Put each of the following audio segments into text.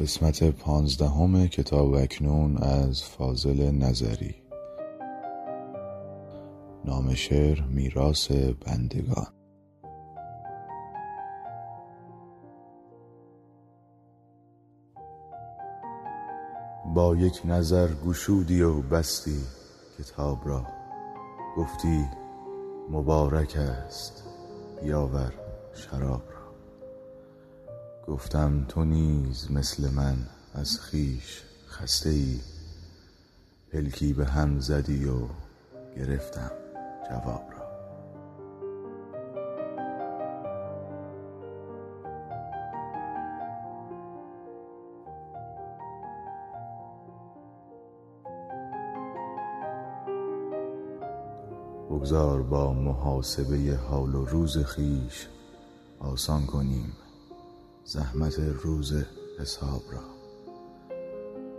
قسمت پانزدهم کتاب اکنون از فاضل نظری. نام شعر میراث بندگان. با یک نظر گشودی و بستی کتاب را. گفتی مبارک است بیاور شراب را. گفتم تو نیز مثل من از خویش خسته ای پلکی به هم زدی و گرفتم جواب را. بگذار با محاسبه حال و روز خویش آسان کنیم. زحمت روز حساب را.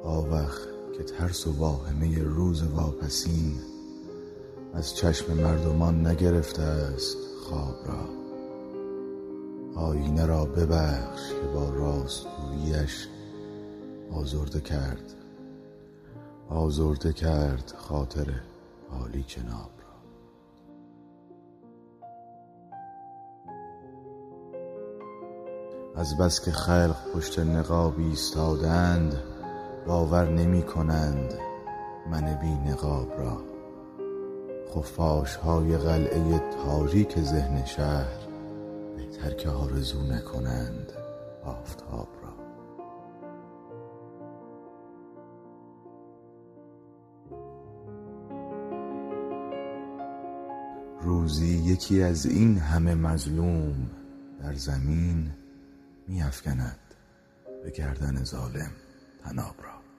آوخ که ترس و واهمه روز واپسین از چشم مردمان نگرفته است خواب را. آینه را ببخش که با راستگوییش آزرده کرد. آزرده کرد خاطر عالی جناب. از بس که خلق پشت نقاب ایستادند باور نمی کنند من بی نقاب را. خفاش های قلعه تاریک ذهن شهر بهتر که آرزو نکنند آفتاب را. روزی یکی از این همه مظلوم در زمین می افکند به گردن ظالم تناب را.